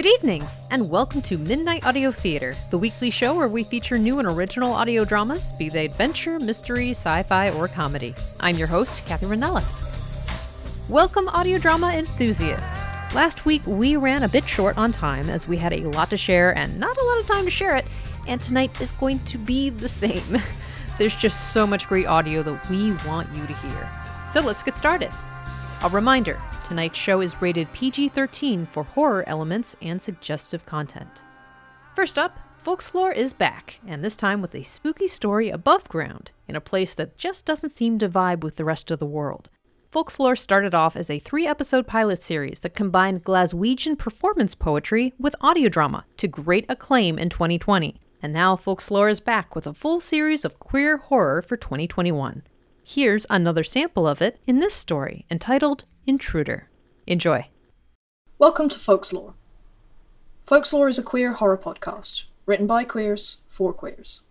Good evening, and welcome to Midnight Audio Theater, the weekly show where we feature new and original audio dramas, be they adventure, mystery, sci fi, or comedy. I'm your host, Kathy Ranella. Welcome, audio drama enthusiasts. Last week, we ran a bit short on time as we had a lot to share and not a lot of time to share it, and tonight is going to be the same. There's just so much great audio that we want you to hear. So let's get started. A reminder tonight's show is rated PG 13 for horror elements and suggestive content. First up, Folxlore is back, and this time with a spooky story above ground in a place that just doesn't seem to vibe with the rest of the world. Folxlore started off as a three episode pilot series that combined Glaswegian performance poetry with audio drama to great acclaim in 2020. And now Folxlore is back with a full series of queer horror for 2021. Here's another sample of it in this story entitled Intruder. Enjoy. Welcome to Folxlore. Folxlore is a queer horror podcast, written by queers for queers.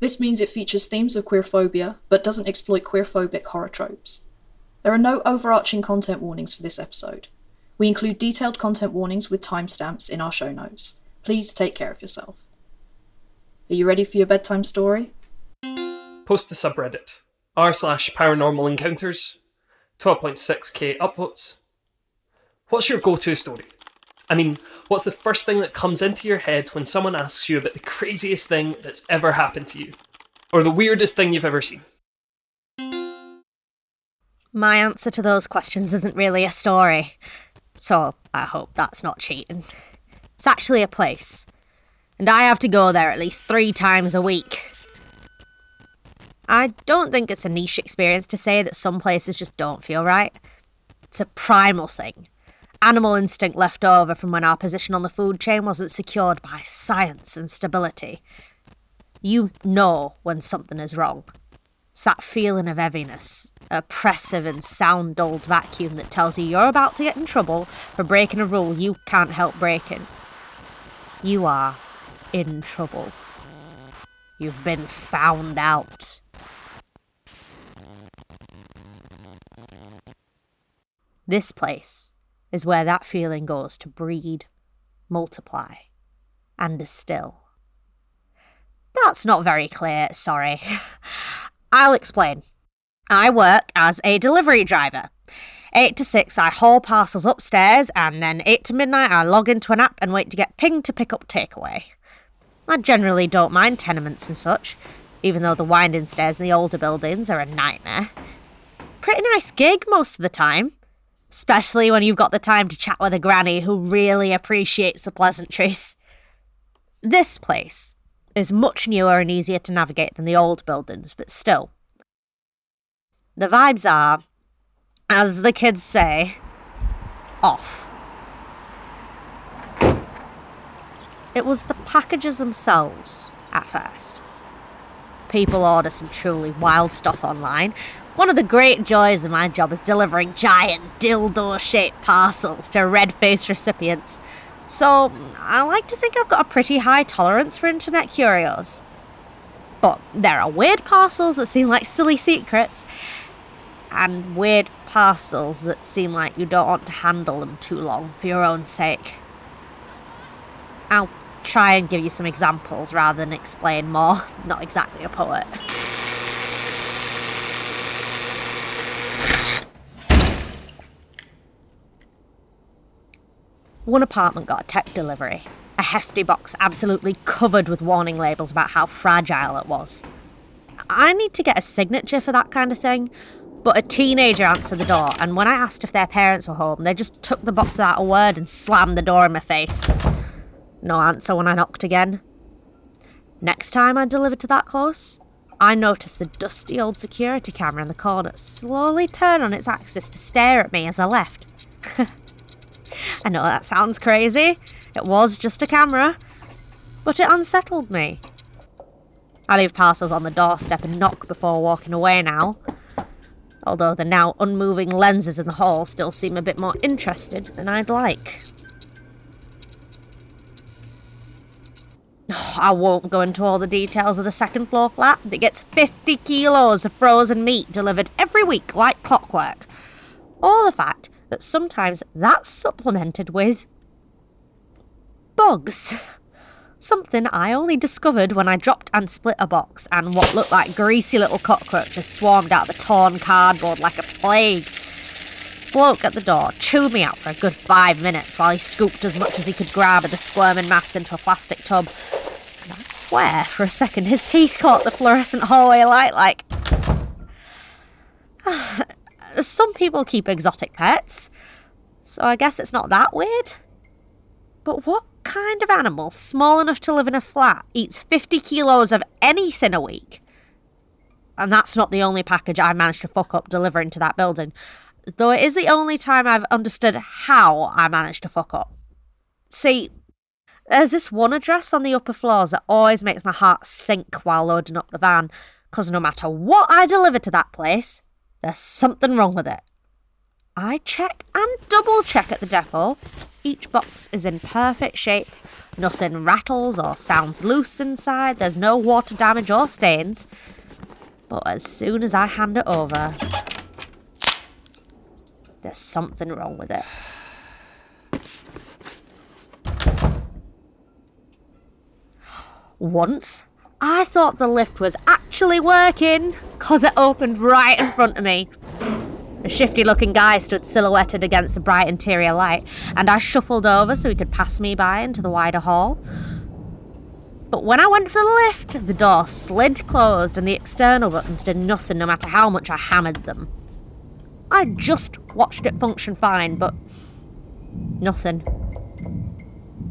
This means it features themes of queerphobia, but doesn't exploit queerphobic horror tropes. There are no overarching content warnings for this episode. We include detailed content warnings with timestamps in our show notes. Please take care of yourself. Are you ready for your bedtime story? Post the subreddit r slash paranormal encounters 12.6k upvotes. What's your go to story? I mean, what's the first thing that comes into your head when someone asks you about the craziest thing that's ever happened to you? Or the weirdest thing you've ever seen? My answer to those questions isn't really a story, so I hope that's not cheating. It's actually a place, and I have to go there at least three times a week. I don't think it's a niche experience to say that some places just don't feel right. It's a primal thing. Animal instinct left over from when our position on the food chain wasn't secured by science and stability. You know when something is wrong. It's that feeling of heaviness, oppressive and sound dulled vacuum that tells you you're about to get in trouble for breaking a rule you can't help breaking. You are in trouble. You've been found out. This place is where that feeling goes to breed, multiply, and distill. That's not very clear, sorry. I'll explain. I work as a delivery driver. 8 to 6, I haul parcels upstairs, and then 8 to midnight, I log into an app and wait to get pinged to pick up takeaway. I generally don't mind tenements and such, even though the winding stairs in the older buildings are a nightmare. Pretty nice gig most of the time, especially when you've got the time to chat with a granny who really appreciates the pleasantries. This place is much newer and easier to navigate than the old buildings, but still. The vibes are, as the kids say, off. It was the packages themselves at first. People order some truly wild stuff online, one of the great joys of my job is delivering giant dildo shaped parcels to red faced recipients. So, I like to think I've got a pretty high tolerance for internet curios. But there are weird parcels that seem like silly secrets, and weird parcels that seem like you don't want to handle them too long for your own sake. I'll try and give you some examples rather than explain more. Not exactly a poet. One apartment got a tech delivery. A hefty box absolutely covered with warning labels about how fragile it was. I need to get a signature for that kind of thing, but a teenager answered the door, and when I asked if their parents were home, they just took the box without a word and slammed the door in my face. No answer when I knocked again. Next time I delivered to that close, I noticed the dusty old security camera in the corner slowly turn on its axis to stare at me as I left. I know that sounds crazy. It was just a camera. But it unsettled me. I leave parcels on the doorstep and knock before walking away now. Although the now unmoving lenses in the hall still seem a bit more interested than I'd like. I won't go into all the details of the second floor flat that gets 50 kilos of frozen meat delivered every week like clockwork. Or the fact that sometimes that's supplemented with bugs. Something I only discovered when I dropped and split a box and what looked like greasy little cockroaches swarmed out of the torn cardboard like a plague. Bloke at the door chewed me out for a good five minutes while he scooped as much as he could grab of the squirming mass into a plastic tub. And I swear, for a second, his teeth caught the fluorescent hallway light like. Some people keep exotic pets, so I guess it's not that weird. But what kind of animal, small enough to live in a flat, eats 50 kilos of anything a week? And that's not the only package I've managed to fuck up delivering to that building, though it is the only time I've understood how I managed to fuck up. See, there's this one address on the upper floors that always makes my heart sink while loading up the van, because no matter what I deliver to that place, there's something wrong with it. I check and double check at the depot. Each box is in perfect shape. Nothing rattles or sounds loose inside. There's no water damage or stains. But as soon as I hand it over, there's something wrong with it. Once, I thought the lift was actually working because it opened right in front of me. A shifty looking guy stood silhouetted against the bright interior light, and I shuffled over so he could pass me by into the wider hall. But when I went for the lift, the door slid closed and the external buttons did nothing no matter how much I hammered them. I just watched it function fine, but nothing.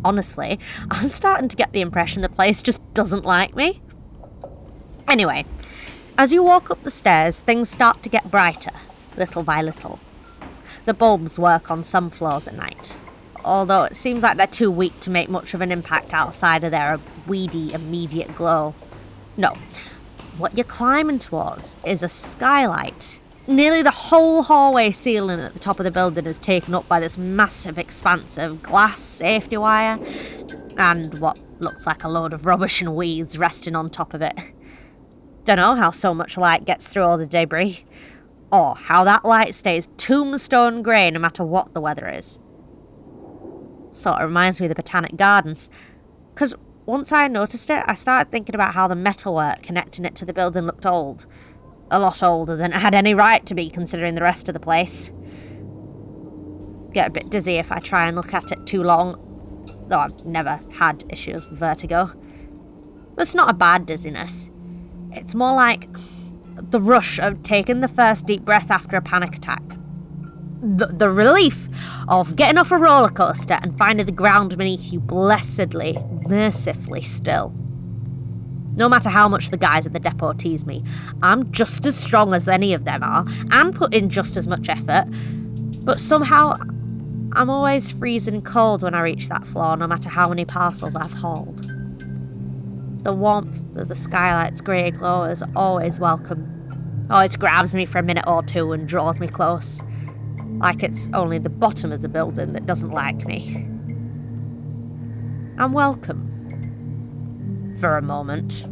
Honestly, I'm starting to get the impression the place just doesn't like me. Anyway, as you walk up the stairs, things start to get brighter, little by little. The bulbs work on some floors at night, although it seems like they're too weak to make much of an impact outside of their weedy immediate glow. No, what you're climbing towards is a skylight. Nearly the whole hallway ceiling at the top of the building is taken up by this massive expanse of glass safety wire and what looks like a load of rubbish and weeds resting on top of it. Dunno how so much light gets through all the debris, or how that light stays tombstone grey no matter what the weather is. Sort of reminds me of the Botanic Gardens, because once I noticed it, I started thinking about how the metalwork connecting it to the building looked old. A lot older than it had any right to be, considering the rest of the place. Get a bit dizzy if I try and look at it too long, though I've never had issues with vertigo. But it's not a bad dizziness. It's more like the rush of taking the first deep breath after a panic attack. The, the relief of getting off a roller coaster and finding the ground beneath you blessedly, mercifully still. No matter how much the guys at the depot tease me, I'm just as strong as any of them are and put in just as much effort. But somehow, I'm always freezing cold when I reach that floor, no matter how many parcels I've hauled. The warmth of the skylight's grey glow is always welcome. Always grabs me for a minute or two and draws me close. Like it's only the bottom of the building that doesn't like me. I'm welcome. For a moment.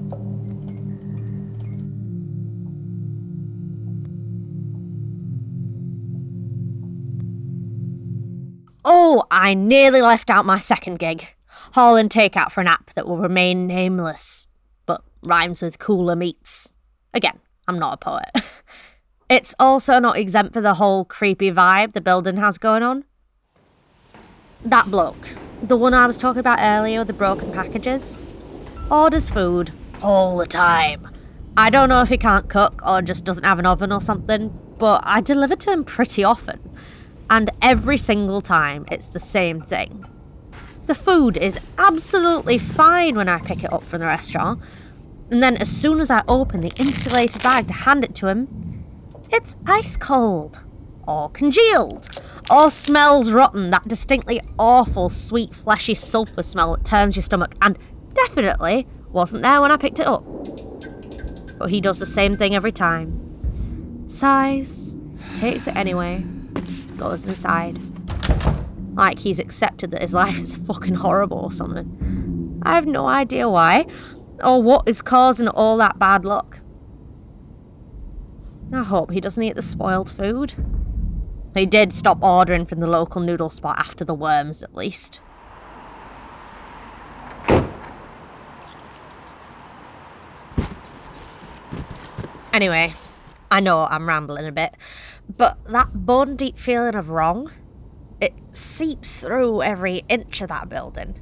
Oh, I nearly left out my second gig haul and takeout for an app that will remain nameless, but rhymes with cooler meats. Again, I'm not a poet. it's also not exempt for the whole creepy vibe the building has going on. That bloke, the one I was talking about earlier the broken packages, orders food all the time. I don't know if he can't cook or just doesn't have an oven or something, but I deliver to him pretty often. And every single time, it's the same thing. The food is absolutely fine when I pick it up from the restaurant. And then as soon as I open the insulated bag to hand it to him, it's ice cold. Or congealed. Or smells rotten, that distinctly awful, sweet, fleshy sulphur smell that turns your stomach, and definitely wasn't there when I picked it up. But he does the same thing every time. Sighs, takes it anyway, goes inside like he's accepted that his life is fucking horrible or something. I have no idea why, or what is causing all that bad luck. I hope he doesn't eat the spoiled food. He did stop ordering from the local noodle spot after the worms, at least. Anyway, I know I'm rambling a bit, but that bone deep feeling of wrong, it seeps through every inch of that building.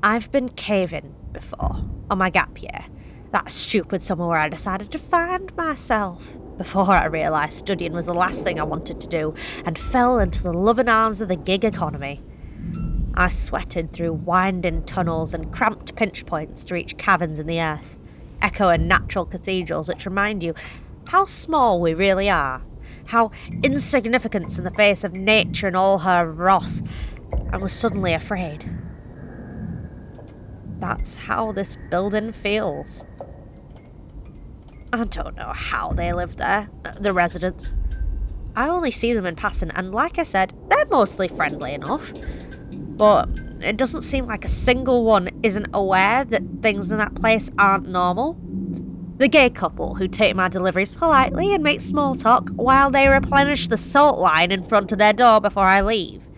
I've been caving before on my gap year. That stupid summer where I decided to find myself before I realised studying was the last thing I wanted to do and fell into the loving arms of the gig economy. I sweated through winding tunnels and cramped pinch points to reach caverns in the earth, echoing natural cathedrals which remind you how small we really are, how insignificant in the face of nature and all her wrath, I was suddenly afraid. That's how this building feels. I don't know how they live there, the residents. I only see them in passing, and like I said, they're mostly friendly enough. But it doesn't seem like a single one isn't aware that things in that place aren't normal. The gay couple who take my deliveries politely and make small talk while they replenish the salt line in front of their door before I leave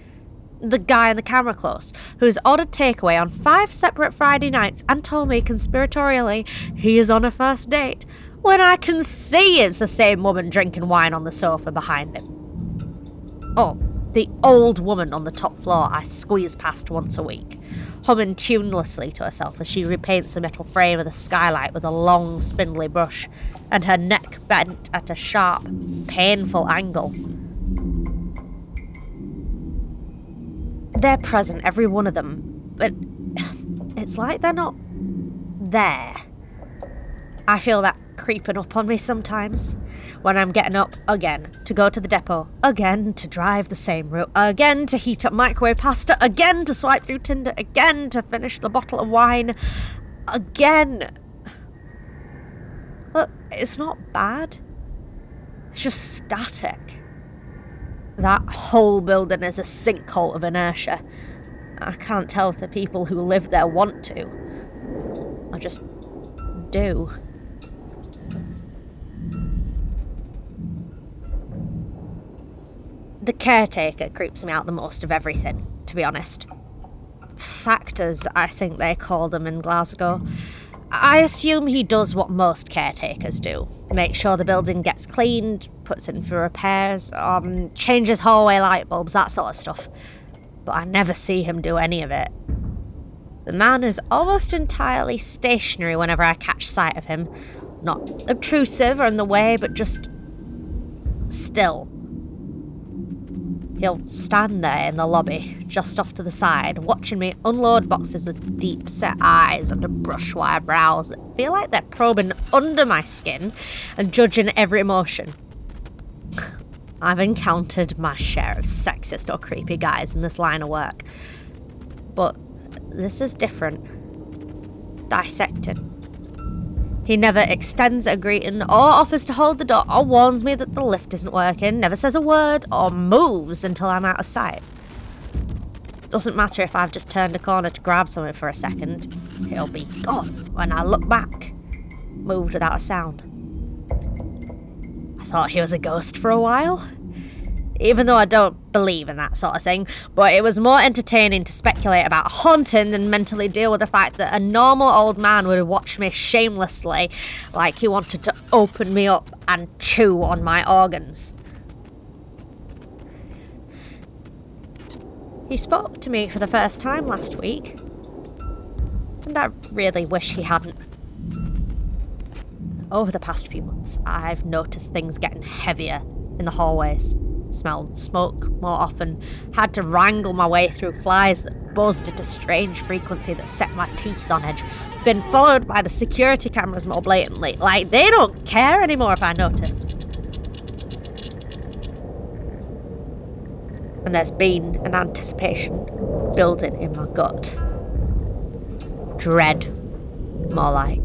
the guy in the camera close, who's ordered takeaway on five separate Friday nights and told me conspiratorially he is on a first date, when I can see it's the same woman drinking wine on the sofa behind him. Oh, the old woman on the top floor I squeeze past once a week, humming tunelessly to herself as she repaints the metal frame of the skylight with a long, spindly brush, and her neck bent at a sharp, painful angle. They're present, every one of them, but it's like they're not there. I feel that creeping up on me sometimes when I'm getting up again to go to the depot, again to drive the same route, again to heat up microwave pasta, again to swipe through Tinder, again to finish the bottle of wine, again. Look, it's not bad, it's just static. That whole building is a sinkhole of inertia. I can't tell if the people who live there want to. I just do. The caretaker creeps me out the most of everything, to be honest. Factors, I think they call them in Glasgow. I assume he does what most caretakers do make sure the building gets cleaned, puts in for repairs, um, changes hallway light bulbs, that sort of stuff. But I never see him do any of it. The man is almost entirely stationary whenever I catch sight of him. Not obtrusive or in the way, but just still. He'll stand there in the lobby, just off to the side, watching me unload boxes with deep set eyes under brush wire brows that feel like they're probing under my skin and judging every emotion. I've encountered my share of sexist or creepy guys in this line of work. But this is different. Dissecting. He never extends a greeting or offers to hold the door or warns me that the lift isn't working, never says a word or moves until I'm out of sight. Doesn't matter if I've just turned a corner to grab something for a second, he'll be gone when I look back, moved without a sound. I thought he was a ghost for a while even though I don't believe in that sort of thing. But it was more entertaining to speculate about haunting than mentally deal with the fact that a normal old man would watch me shamelessly, like he wanted to open me up and chew on my organs. He spoke to me for the first time last week, and I really wish he hadn't. Over the past few months, I've noticed things getting heavier in the hallways smelled smoke more often, had to wrangle my way through flies that buzzed at a strange frequency that set my teeth on edge, been followed by the security cameras more blatantly. Like, they don't care anymore if I notice. And there's been an anticipation building in my gut. Dread, more like.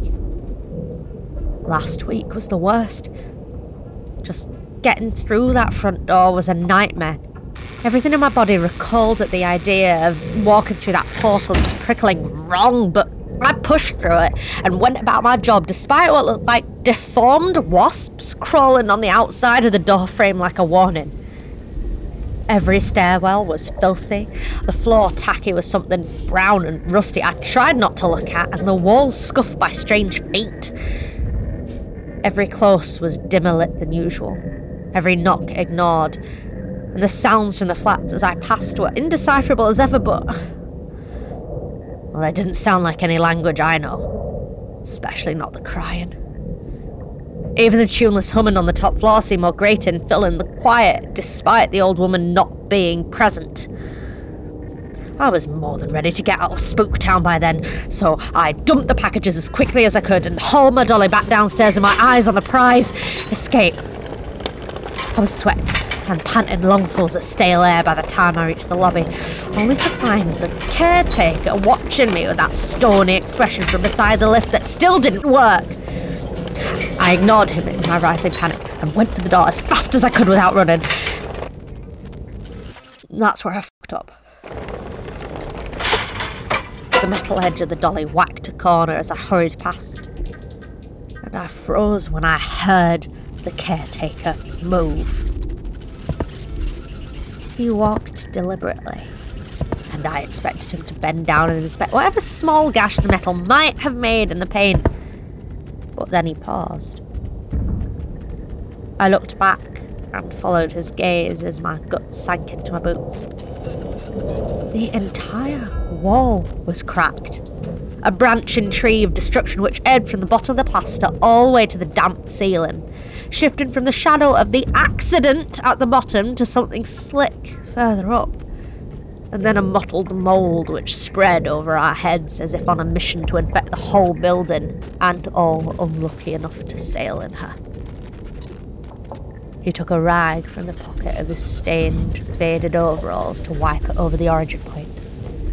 Last week was the worst. Just Getting through that front door was a nightmare. Everything in my body recoiled at the idea of walking through that portal was prickling wrong, but I pushed through it and went about my job despite what looked like deformed wasps crawling on the outside of the doorframe like a warning. Every stairwell was filthy, the floor tacky with something brown and rusty I tried not to look at, and the walls scuffed by strange feet. Every close was dimmer lit than usual, every knock ignored, and the sounds from the flats as I passed were indecipherable as ever, but. Well, they didn't sound like any language I know, especially not the crying. Even the tuneless humming on the top floor seemed more grating, filling the quiet, despite the old woman not being present. I was more than ready to get out of Spooktown by then, so I dumped the packages as quickly as I could and hauled my dolly back downstairs with my eyes on the prize escape. I was sweating and panting lungfuls of stale air by the time I reached the lobby, only to find the caretaker watching me with that stony expression from beside the lift that still didn't work. I ignored him in my rising panic and went for the door as fast as I could without running. That's where I fucked up. The metal edge of the dolly whacked a corner as I hurried past. And I froze when I heard the caretaker move. He walked deliberately, and I expected him to bend down and inspect whatever small gash the metal might have made in the paint. But then he paused. I looked back and followed his gaze as my guts sank into my boots. The entire wall was cracked. A branching tree of destruction which ebbed from the bottom of the plaster all the way to the damp ceiling, shifting from the shadow of the accident at the bottom to something slick further up. And then a mottled mould which spread over our heads as if on a mission to infect the whole building, and all unlucky enough to sail in her. He took a rag from the pocket of his stained, faded overalls to wipe it over the origin point.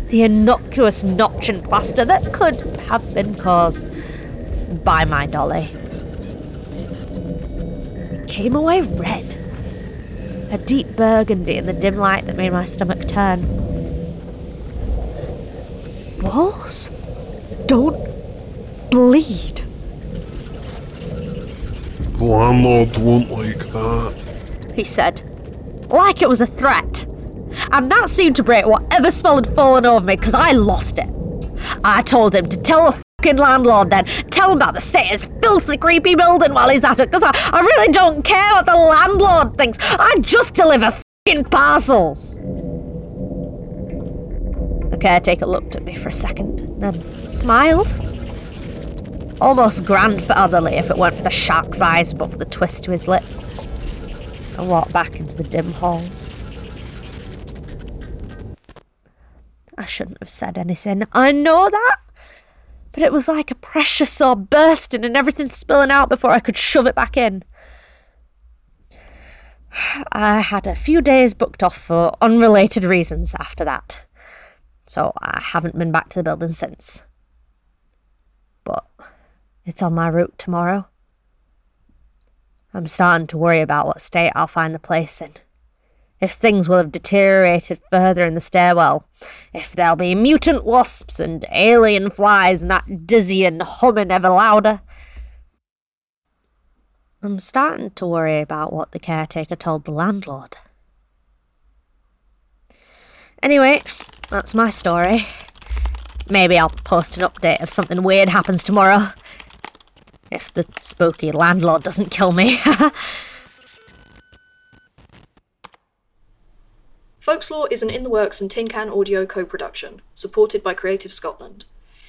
The innocuous notch in plaster that could have been caused by my dolly. Came away red. A deep burgundy in the dim light that made my stomach turn. Walls don't bleed. The landlord won't like that. he said, like it was a threat. And that seemed to break whatever spell had fallen over me because I lost it. I told him to tell the fucking landlord then. Tell him about the state of his filthy, creepy building while he's at it because I, I really don't care what the landlord thinks. I just deliver fucking parcels. The caretaker looked at me for a second, then smiled. Almost grandfatherly if it weren't for the shark's eyes above the twist to his lips. And walked back into the dim halls. I shouldn't have said anything. I know that. But it was like a pressure saw bursting and everything spilling out before I could shove it back in. I had a few days booked off for unrelated reasons after that. So I haven't been back to the building since. But it's on my route tomorrow. I'm starting to worry about what state I'll find the place in if things will have deteriorated further in the stairwell, if there'll be mutant wasps and alien flies and that dizzying humming ever louder. I'm starting to worry about what the caretaker told the landlord. Anyway, that's my story. Maybe I'll post an update if something weird happens tomorrow. If the spooky landlord doesn't kill me. Folxlore is an In the Works and Tin Can Audio co production, supported by Creative Scotland.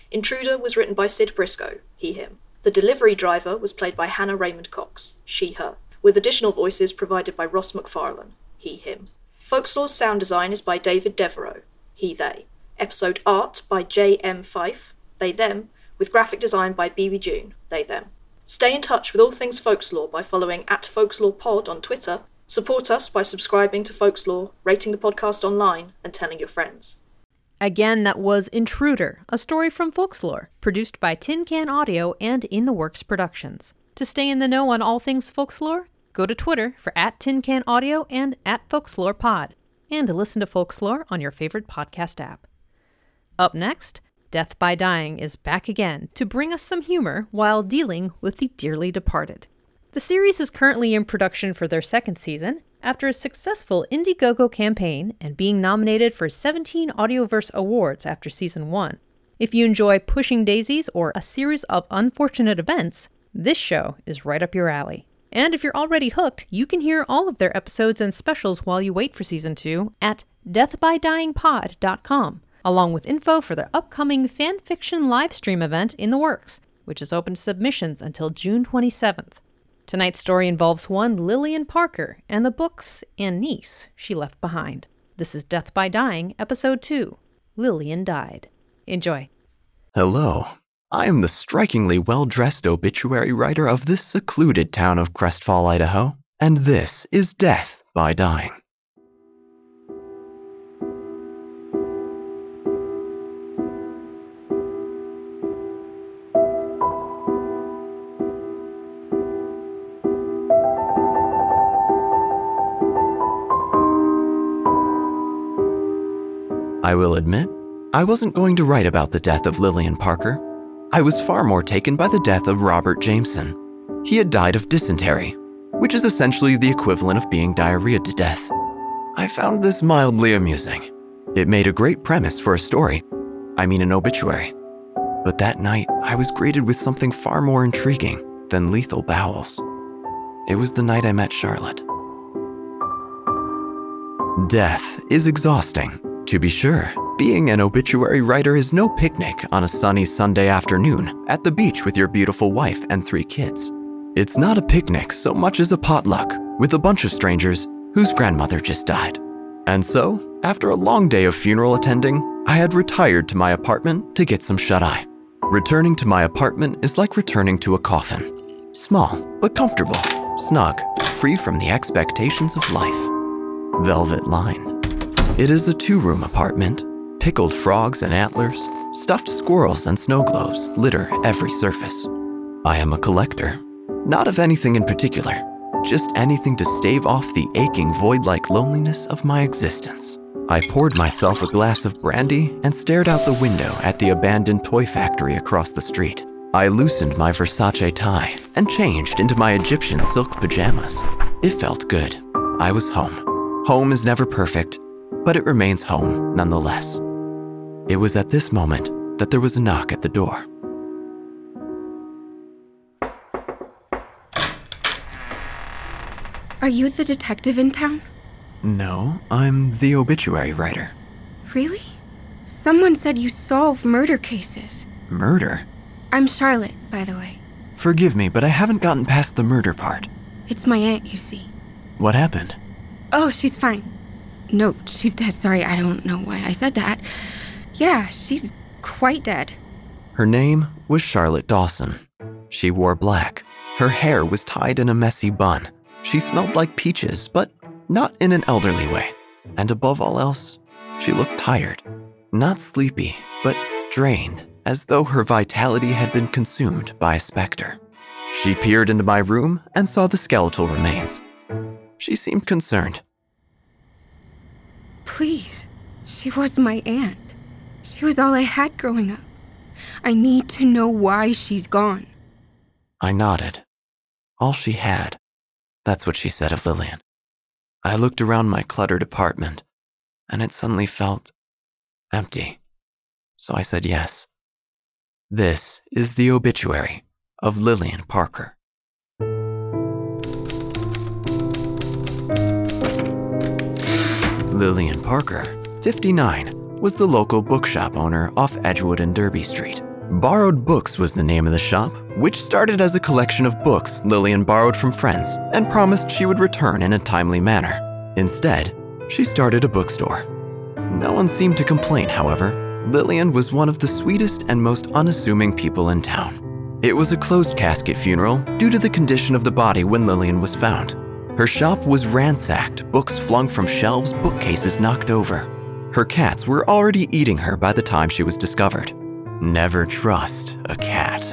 Intruder was written by Sid Briscoe, he, him. The delivery driver was played by Hannah Raymond Cox, she, her, with additional voices provided by Ross McFarlane, he, him. Folxlore's sound design is by David Devereaux, he, they. Episode art by J.M. Fife, they, them, with graphic design by B.B. June, they, them. Stay in touch with all things Folxlore by following at FolxlorePod on Twitter Support us by subscribing to Folxlore, rating the podcast online, and telling your friends. Again, that was Intruder, a story from Folxlore, produced by Tin Can Audio and In the Works Productions. To stay in the know on all things Folxlore, go to Twitter for at Tin Can Audio and at Folxlore Pod, and listen to Folxlore on your favorite podcast app. Up next, Death by Dying is back again to bring us some humor while dealing with the dearly departed. The series is currently in production for their second season after a successful Indiegogo campaign and being nominated for 17 Audioverse Awards after season 1. If you enjoy Pushing Daisies or A Series of Unfortunate Events, This show is right up your alley. And if you're already hooked, you can hear all of their episodes and specials while you wait for season two at deathbydyingpod.com, along with info for their upcoming fanfiction live stream event in the works, which is open to submissions until June 27th. Tonight's story involves one Lillian Parker and the books and niece she left behind. This is Death by Dying, Episode 2 Lillian Died. Enjoy. Hello. I am the strikingly well dressed obituary writer of this secluded town of Crestfall, Idaho, and this is Death by Dying. I will admit, I wasn't going to write about the death of Lillian Parker. I was far more taken by the death of Robert Jameson. He had died of dysentery, which is essentially the equivalent of being diarrhea to death. I found this mildly amusing. It made a great premise for a story. I mean, an obituary. But that night, I was greeted with something far more intriguing than lethal bowels. It was the night I met Charlotte. Death is exhausting, to be sure. Being an obituary writer is no picnic on a sunny Sunday afternoon at the beach with your beautiful wife and three kids. It's not a picnic so much as a potluck with a bunch of strangers whose grandmother just died. And so, after a long day of funeral attending, I had retired to my apartment to get some shut eye. Returning to my apartment is like returning to a coffin small, but comfortable, snug, free from the expectations of life. Velvet lined. It is a two room apartment. Pickled frogs and antlers, stuffed squirrels and snow globes litter every surface. I am a collector, not of anything in particular, just anything to stave off the aching void like loneliness of my existence. I poured myself a glass of brandy and stared out the window at the abandoned toy factory across the street. I loosened my Versace tie and changed into my Egyptian silk pajamas. It felt good. I was home. Home is never perfect, but it remains home nonetheless. It was at this moment that there was a knock at the door. Are you the detective in town? No, I'm the obituary writer. Really? Someone said you solve murder cases. Murder? I'm Charlotte, by the way. Forgive me, but I haven't gotten past the murder part. It's my aunt, you see. What happened? Oh, she's fine. No, she's dead. Sorry, I don't know why I said that. Yeah, she's quite dead. Her name was Charlotte Dawson. She wore black. Her hair was tied in a messy bun. She smelled like peaches, but not in an elderly way. And above all else, she looked tired. Not sleepy, but drained, as though her vitality had been consumed by a specter. She peered into my room and saw the skeletal remains. She seemed concerned. Please. She was my aunt. She was all I had growing up. I need to know why she's gone. I nodded. All she had. That's what she said of Lillian. I looked around my cluttered apartment, and it suddenly felt empty. So I said yes. This is the obituary of Lillian Parker. Lillian Parker, 59, was the local bookshop owner off Edgewood and Derby Street. Borrowed Books was the name of the shop, which started as a collection of books Lillian borrowed from friends and promised she would return in a timely manner. Instead, she started a bookstore. No one seemed to complain, however. Lillian was one of the sweetest and most unassuming people in town. It was a closed casket funeral due to the condition of the body when Lillian was found. Her shop was ransacked, books flung from shelves, bookcases knocked over. Her cats were already eating her by the time she was discovered. Never trust a cat.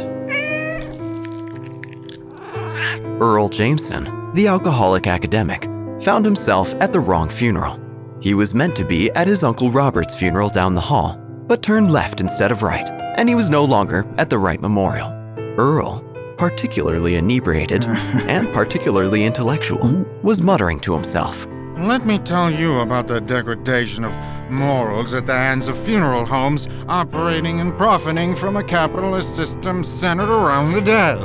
Earl Jameson, the alcoholic academic, found himself at the wrong funeral. He was meant to be at his Uncle Robert's funeral down the hall, but turned left instead of right, and he was no longer at the right memorial. Earl, particularly inebriated and particularly intellectual, was muttering to himself. Let me tell you about the degradation of morals at the hands of funeral homes operating and profiting from a capitalist system centered around the dead.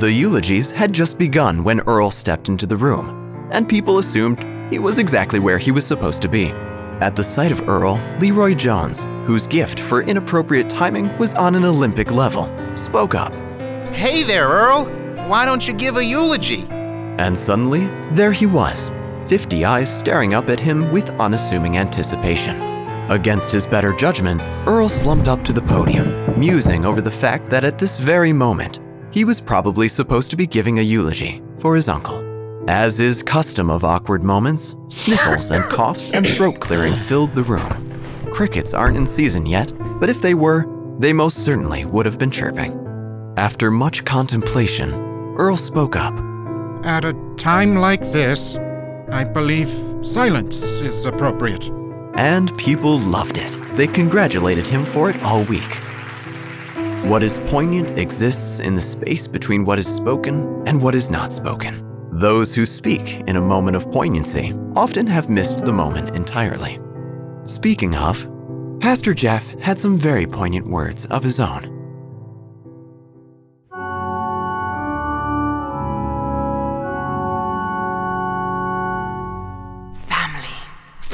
The eulogies had just begun when Earl stepped into the room, and people assumed he was exactly where he was supposed to be. At the sight of Earl, Leroy Jones, whose gift for inappropriate timing was on an Olympic level, spoke up. Hey there, Earl. Why don't you give a eulogy? And suddenly, there he was, 50 eyes staring up at him with unassuming anticipation. Against his better judgment, Earl slumped up to the podium, musing over the fact that at this very moment, he was probably supposed to be giving a eulogy for his uncle. As is custom of awkward moments, sniffles and coughs and throat clearing filled the room. Crickets aren't in season yet, but if they were, they most certainly would have been chirping. After much contemplation, Earl spoke up. At a time like this, I believe silence is appropriate. And people loved it. They congratulated him for it all week. What is poignant exists in the space between what is spoken and what is not spoken. Those who speak in a moment of poignancy often have missed the moment entirely. Speaking of, Pastor Jeff had some very poignant words of his own.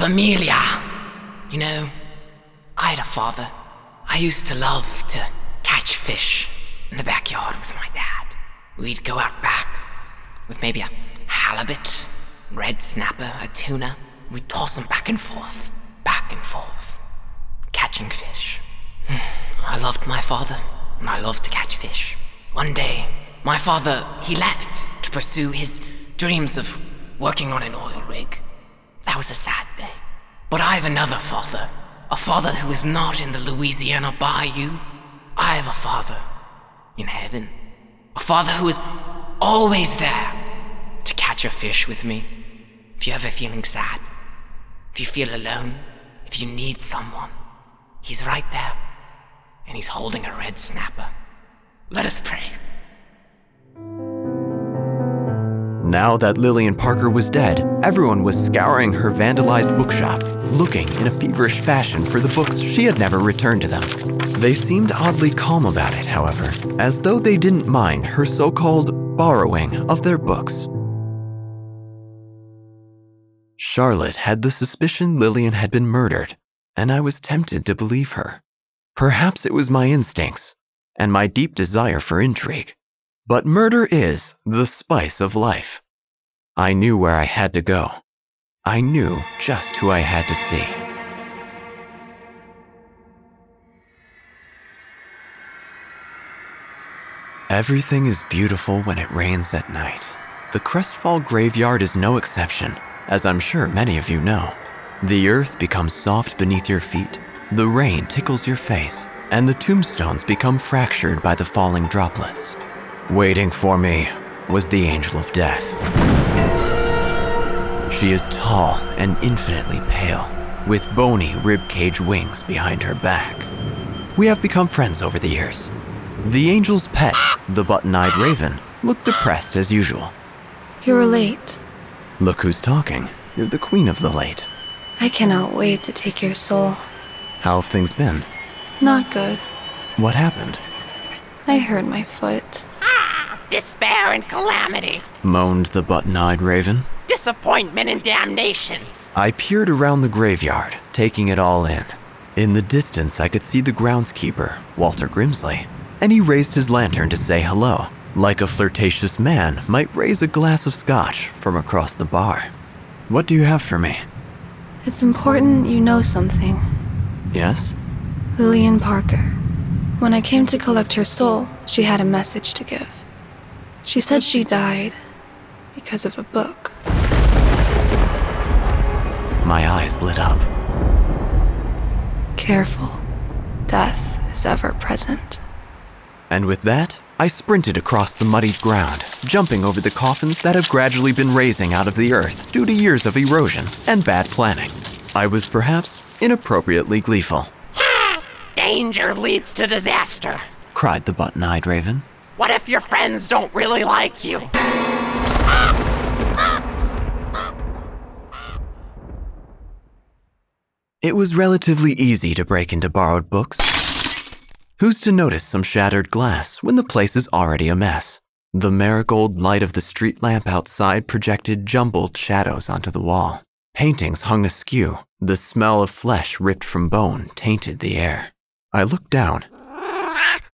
Familia. You know, I had a father. I used to love to catch fish in the backyard with my dad. We'd go out back with maybe a halibut, red snapper, a tuna. We'd toss them back and forth, back and forth, catching fish. Hmm, I loved my father, and I loved to catch fish. One day, my father, he left to pursue his dreams of working on an oil rig. That was a sad day. But I have another father, a father who is not in the Louisiana bayou. I have a father in heaven, a father who is always there to catch a fish with me. If you're ever feeling sad, if you feel alone, if you need someone, he's right there, and he's holding a red snapper. Let us pray. Now that Lillian Parker was dead, everyone was scouring her vandalized bookshop, looking in a feverish fashion for the books she had never returned to them. They seemed oddly calm about it, however, as though they didn't mind her so called borrowing of their books. Charlotte had the suspicion Lillian had been murdered, and I was tempted to believe her. Perhaps it was my instincts and my deep desire for intrigue. But murder is the spice of life. I knew where I had to go. I knew just who I had to see. Everything is beautiful when it rains at night. The Crestfall graveyard is no exception, as I'm sure many of you know. The earth becomes soft beneath your feet, the rain tickles your face, and the tombstones become fractured by the falling droplets. Waiting for me was the Angel of Death. She is tall and infinitely pale, with bony ribcage wings behind her back. We have become friends over the years. The angel's pet, the button eyed raven, looked depressed as usual. You were late. Look who's talking. You're the queen of the late. I cannot wait to take your soul. How have things been? Not good. What happened? I hurt my foot. Despair and calamity, moaned the button eyed raven. disappointment and damnation. I peered around the graveyard, taking it all in. In the distance, I could see the groundskeeper, Walter Grimsley, and he raised his lantern to say hello, like a flirtatious man might raise a glass of scotch from across the bar. What do you have for me? It's important you know something. Yes? Lillian Parker. When I came to collect her soul, she had a message to give. She said she died because of a book. My eyes lit up. Careful. Death is ever present. And with that, I sprinted across the muddied ground, jumping over the coffins that have gradually been raising out of the earth due to years of erosion and bad planning. I was perhaps inappropriately gleeful, Danger leads to disaster. cried the button eyed raven. What if your friends don't really like you? It was relatively easy to break into borrowed books. Who's to notice some shattered glass when the place is already a mess? The marigold light of the street lamp outside projected jumbled shadows onto the wall. Paintings hung askew. The smell of flesh ripped from bone tainted the air. I looked down,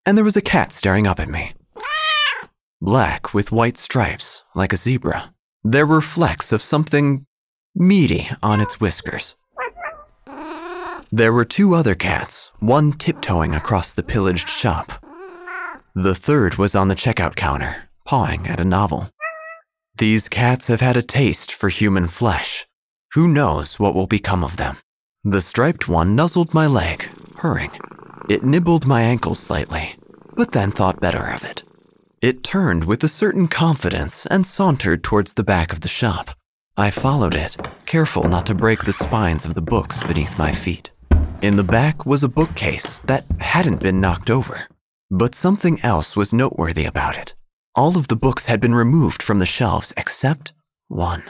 and there was a cat staring up at me. Black with white stripes, like a zebra. There were flecks of something meaty on its whiskers. There were two other cats, one tiptoeing across the pillaged shop. The third was on the checkout counter, pawing at a novel. These cats have had a taste for human flesh. Who knows what will become of them? The striped one nuzzled my leg, purring. It nibbled my ankle slightly, but then thought better of it. It turned with a certain confidence and sauntered towards the back of the shop. I followed it, careful not to break the spines of the books beneath my feet. In the back was a bookcase that hadn't been knocked over, but something else was noteworthy about it. All of the books had been removed from the shelves except one.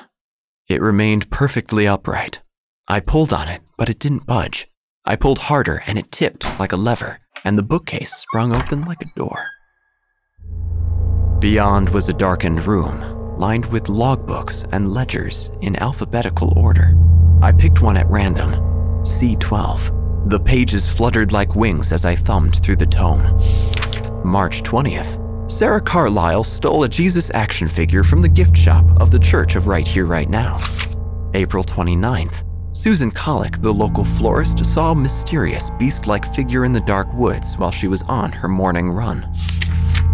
It remained perfectly upright. I pulled on it, but it didn't budge. I pulled harder and it tipped like a lever, and the bookcase sprung open like a door. Beyond was a darkened room, lined with logbooks and ledgers in alphabetical order. I picked one at random C12. The pages fluttered like wings as I thumbed through the tome. March 20th. Sarah Carlyle stole a Jesus action figure from the gift shop of the Church of Right Here, Right Now. April 29th. Susan Collick, the local florist, saw a mysterious beast like figure in the dark woods while she was on her morning run.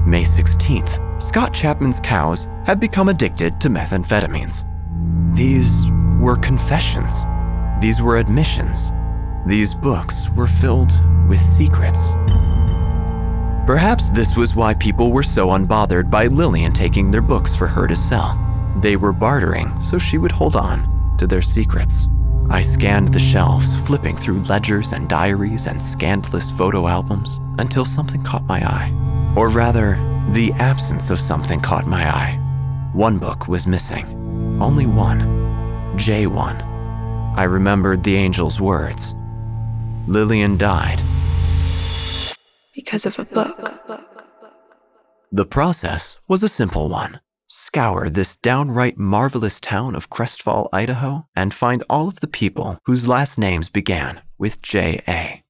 May 16th. Scott Chapman's cows had become addicted to methamphetamines. These were confessions. These were admissions. These books were filled with secrets. Perhaps this was why people were so unbothered by Lillian taking their books for her to sell. They were bartering so she would hold on to their secrets. I scanned the shelves, flipping through ledgers and diaries and scandalous photo albums until something caught my eye. Or rather, the absence of something caught my eye. One book was missing. Only one. J1. I remembered the angel's words. Lillian died. Because of a book. The process was a simple one. Scour this downright marvelous town of Crestfall, Idaho, and find all of the people whose last names began with J.A.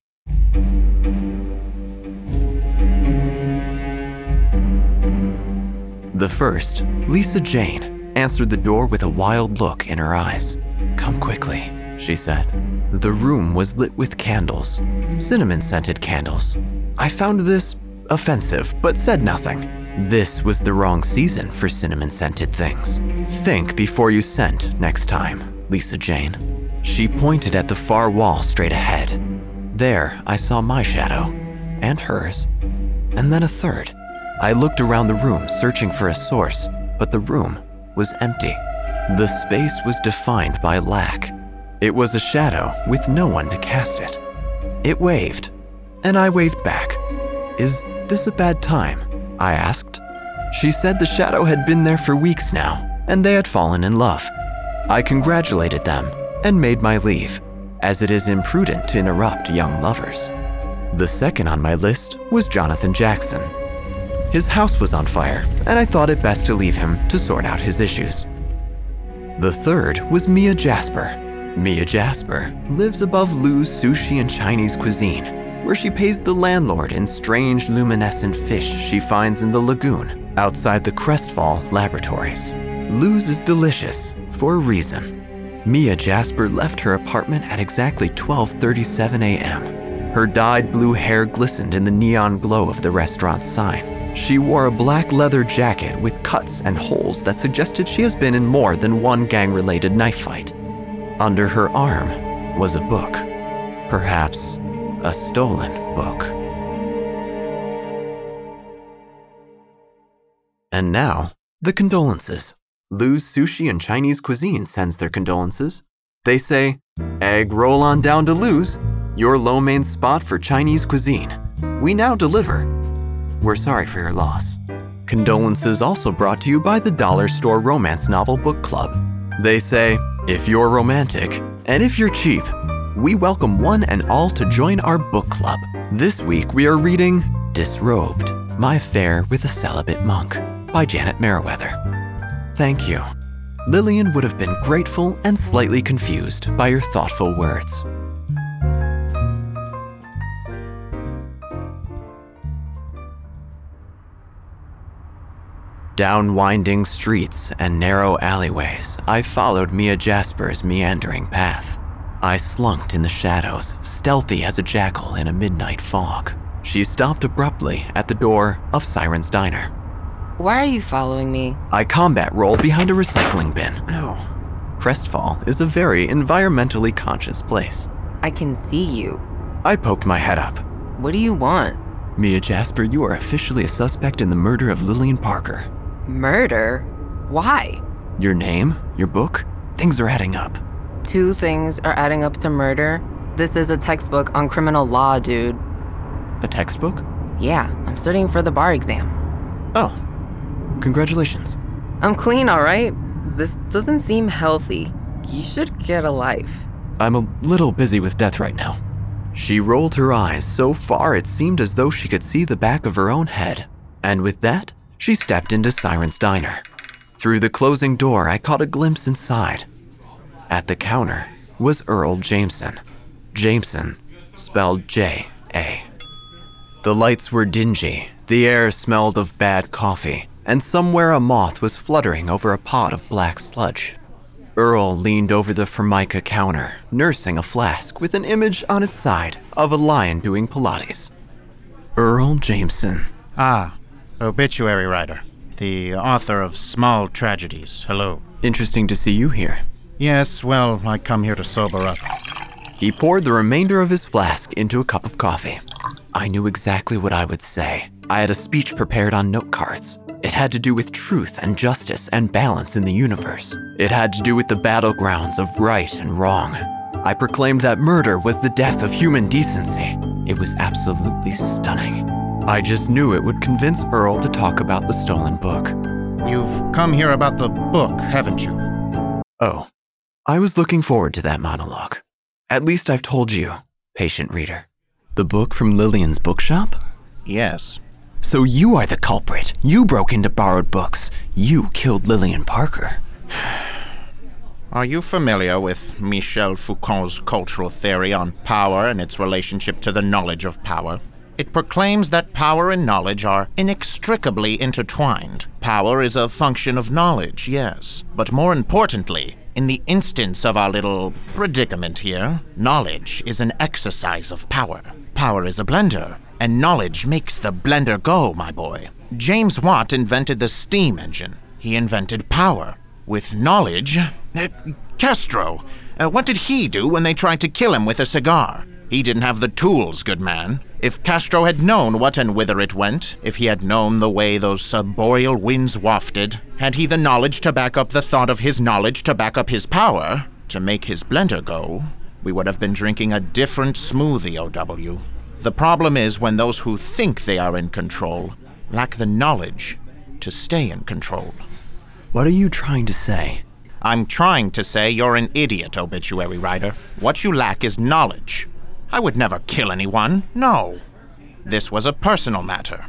The first, Lisa Jane, answered the door with a wild look in her eyes. Come quickly, she said. The room was lit with candles, cinnamon scented candles. I found this offensive, but said nothing. This was the wrong season for cinnamon scented things. Think before you scent next time, Lisa Jane. She pointed at the far wall straight ahead. There, I saw my shadow, and hers, and then a third. I looked around the room searching for a source, but the room was empty. The space was defined by lack. It was a shadow with no one to cast it. It waved, and I waved back. Is this a bad time? I asked. She said the shadow had been there for weeks now, and they had fallen in love. I congratulated them and made my leave, as it is imprudent to interrupt young lovers. The second on my list was Jonathan Jackson. His house was on fire, and I thought it best to leave him to sort out his issues. The third was Mia Jasper. Mia Jasper lives above Lou's Sushi and Chinese Cuisine, where she pays the landlord in strange luminescent fish she finds in the lagoon outside the Crestfall laboratories. Lou's is delicious for a reason. Mia Jasper left her apartment at exactly 12:37 a.m. Her dyed blue hair glistened in the neon glow of the restaurant's sign. She wore a black leather jacket with cuts and holes that suggested she has been in more than one gang-related knife fight. Under her arm was a book, perhaps a stolen book. And now, the condolences. Lou's Sushi and Chinese Cuisine sends their condolences. They say, Egg roll on down to Lou's, your lo mein spot for Chinese cuisine. We now deliver. We're sorry for your loss. Condolences also brought to you by the Dollar Store Romance Novel Book Club. They say, if you're romantic and if you're cheap, we welcome one and all to join our book club. This week we are reading Disrobed My Affair with a Celibate Monk by Janet Merriweather. Thank you. Lillian would have been grateful and slightly confused by your thoughtful words. Down winding streets and narrow alleyways, I followed Mia Jasper's meandering path. I slunked in the shadows, stealthy as a jackal in a midnight fog. She stopped abruptly at the door of Siren's Diner. Why are you following me? I combat roll behind a recycling bin. Oh. Crestfall is a very environmentally conscious place. I can see you. I poked my head up. What do you want? Mia Jasper, you are officially a suspect in the murder of Lillian Parker. Murder? Why? Your name, your book, things are adding up. Two things are adding up to murder. This is a textbook on criminal law, dude. A textbook? Yeah, I'm studying for the bar exam. Oh, congratulations. I'm clean, alright? This doesn't seem healthy. You should get a life. I'm a little busy with death right now. She rolled her eyes so far it seemed as though she could see the back of her own head. And with that, she stepped into Siren's Diner. Through the closing door, I caught a glimpse inside. At the counter was Earl Jameson. Jameson, spelled J A. The lights were dingy, the air smelled of bad coffee, and somewhere a moth was fluttering over a pot of black sludge. Earl leaned over the Formica counter, nursing a flask with an image on its side of a lion doing Pilates. Earl Jameson. Ah, obituary writer. The author of Small Tragedies. Hello. Interesting to see you here. Yes, well, I come here to sober up. He poured the remainder of his flask into a cup of coffee. I knew exactly what I would say. I had a speech prepared on note cards. It had to do with truth and justice and balance in the universe. It had to do with the battlegrounds of right and wrong. I proclaimed that murder was the death of human decency. It was absolutely stunning. I just knew it would convince Earl to talk about the stolen book. You've come here about the book, haven't you? Oh, I was looking forward to that monologue. At least I've told you, patient reader. The book from Lillian's bookshop? Yes. So you are the culprit. You broke into borrowed books. You killed Lillian Parker. Are you familiar with Michel Foucault's cultural theory on power and its relationship to the knowledge of power? It proclaims that power and knowledge are inextricably intertwined. Power is a function of knowledge, yes. But more importantly, in the instance of our little predicament here, knowledge is an exercise of power. Power is a blender, and knowledge makes the blender go, my boy. James Watt invented the steam engine. He invented power. With knowledge. Uh, Castro, uh, what did he do when they tried to kill him with a cigar? He didn't have the tools, good man. If Castro had known what and whither it went, if he had known the way those subboreal winds wafted, had he the knowledge to back up the thought of his knowledge to back up his power, to make his blender go, we would have been drinking a different smoothie, OW. The problem is when those who think they are in control lack the knowledge to stay in control. What are you trying to say? I'm trying to say you're an idiot, obituary writer. What you lack is knowledge. I would never kill anyone, no. This was a personal matter.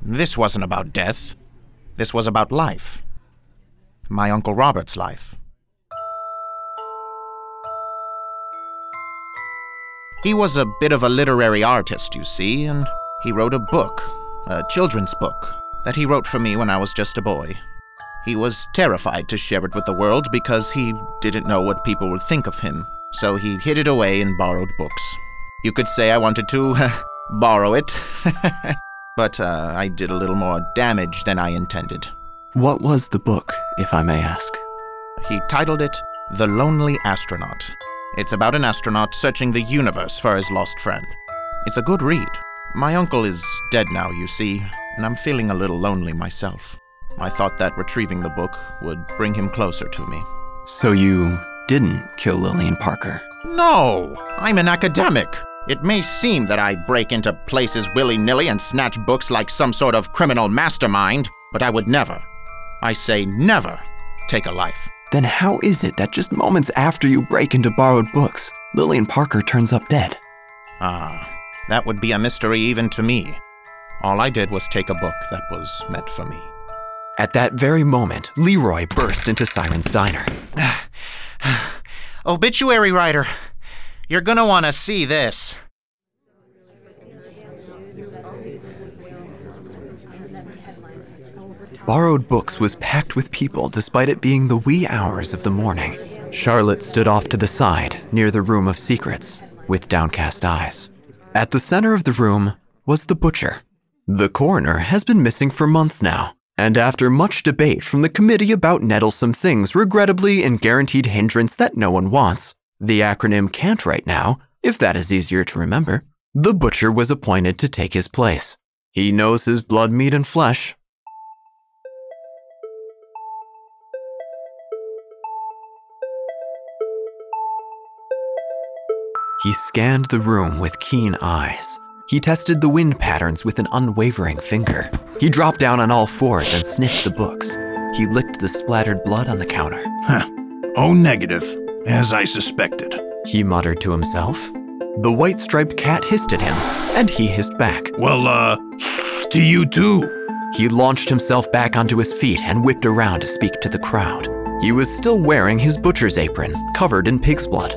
This wasn't about death. This was about life. My Uncle Robert's life. He was a bit of a literary artist, you see, and he wrote a book, a children's book, that he wrote for me when I was just a boy. He was terrified to share it with the world because he didn't know what people would think of him, so he hid it away in borrowed books. You could say I wanted to borrow it, but uh, I did a little more damage than I intended. What was the book, if I may ask? He titled it The Lonely Astronaut. It's about an astronaut searching the universe for his lost friend. It's a good read. My uncle is dead now, you see, and I'm feeling a little lonely myself. I thought that retrieving the book would bring him closer to me. So you didn't kill Lillian Parker? No! I'm an academic! It may seem that I break into places willy nilly and snatch books like some sort of criminal mastermind, but I would never, I say never, take a life. Then how is it that just moments after you break into borrowed books, Lillian Parker turns up dead? Ah, that would be a mystery even to me. All I did was take a book that was meant for me. At that very moment, Leroy burst into Siren's diner. Obituary writer, you're gonna want to see this. Borrowed Books was packed with people despite it being the wee hours of the morning. Charlotte stood off to the side, near the Room of Secrets, with downcast eyes. At the center of the room was the butcher. The coroner has been missing for months now, and after much debate from the committee about nettlesome things regrettably and guaranteed hindrance that no one wants, the acronym can't right now, if that is easier to remember, the butcher was appointed to take his place. He knows his blood, meat, and flesh, He scanned the room with keen eyes. He tested the wind patterns with an unwavering finger. He dropped down on all fours and sniffed the books. He licked the splattered blood on the counter. Huh. Oh, negative, as I suspected. He muttered to himself. The white striped cat hissed at him, and he hissed back. Well, uh, to you too. He launched himself back onto his feet and whipped around to speak to the crowd. He was still wearing his butcher's apron, covered in pig's blood.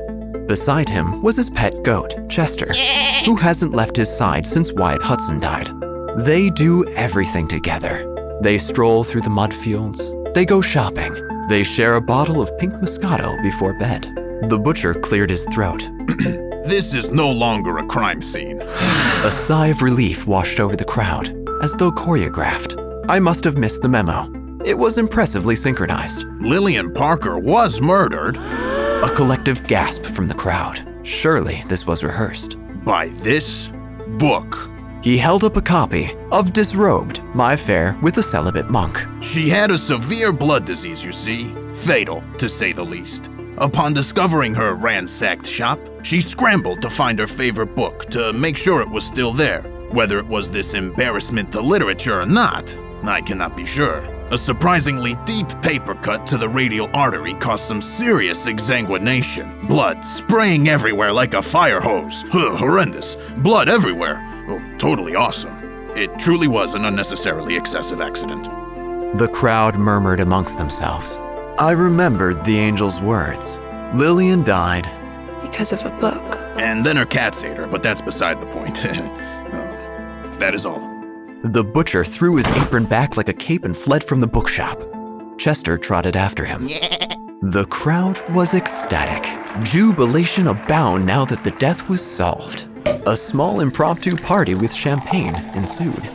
Beside him was his pet goat, Chester, who hasn't left his side since Wyatt Hudson died. They do everything together. They stroll through the mud fields, they go shopping, they share a bottle of pink Moscato before bed. The butcher cleared his throat. this is no longer a crime scene. a sigh of relief washed over the crowd, as though choreographed. I must have missed the memo. It was impressively synchronized. Lillian Parker was murdered. A collective gasp from the crowd. Surely this was rehearsed. By this book. He held up a copy of Disrobed, My Affair with a Celibate Monk. She had a severe blood disease, you see. Fatal, to say the least. Upon discovering her ransacked shop, she scrambled to find her favorite book to make sure it was still there. Whether it was this embarrassment to literature or not, I cannot be sure. A surprisingly deep paper cut to the radial artery caused some serious exsanguination. Blood spraying everywhere like a fire hose. Huh, horrendous. Blood everywhere. Totally awesome. It truly was an unnecessarily excessive accident. The crowd murmured amongst themselves. I remembered the angel's words. Lillian died. Because of a book. And then her cats ate her, but that's beside the point. oh, that is all. The butcher threw his apron back like a cape and fled from the bookshop. Chester trotted after him. The crowd was ecstatic. Jubilation abound now that the death was solved. A small impromptu party with champagne ensued.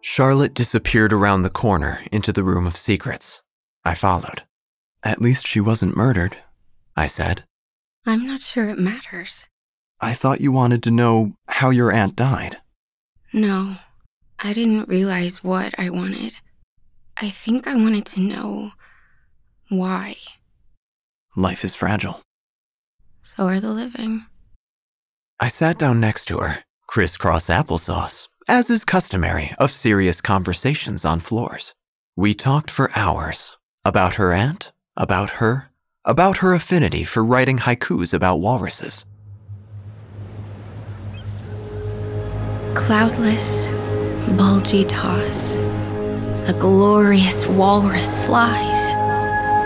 Charlotte disappeared around the corner into the room of secrets. I followed. At least she wasn't murdered, I said. I'm not sure it matters. I thought you wanted to know how your aunt died. No, I didn't realize what I wanted. I think I wanted to know why. Life is fragile. So are the living. I sat down next to her, crisscross applesauce, as is customary of serious conversations on floors. We talked for hours about her aunt, about her, about her affinity for writing haikus about walruses. Cloudless, bulgy toss, a glorious walrus flies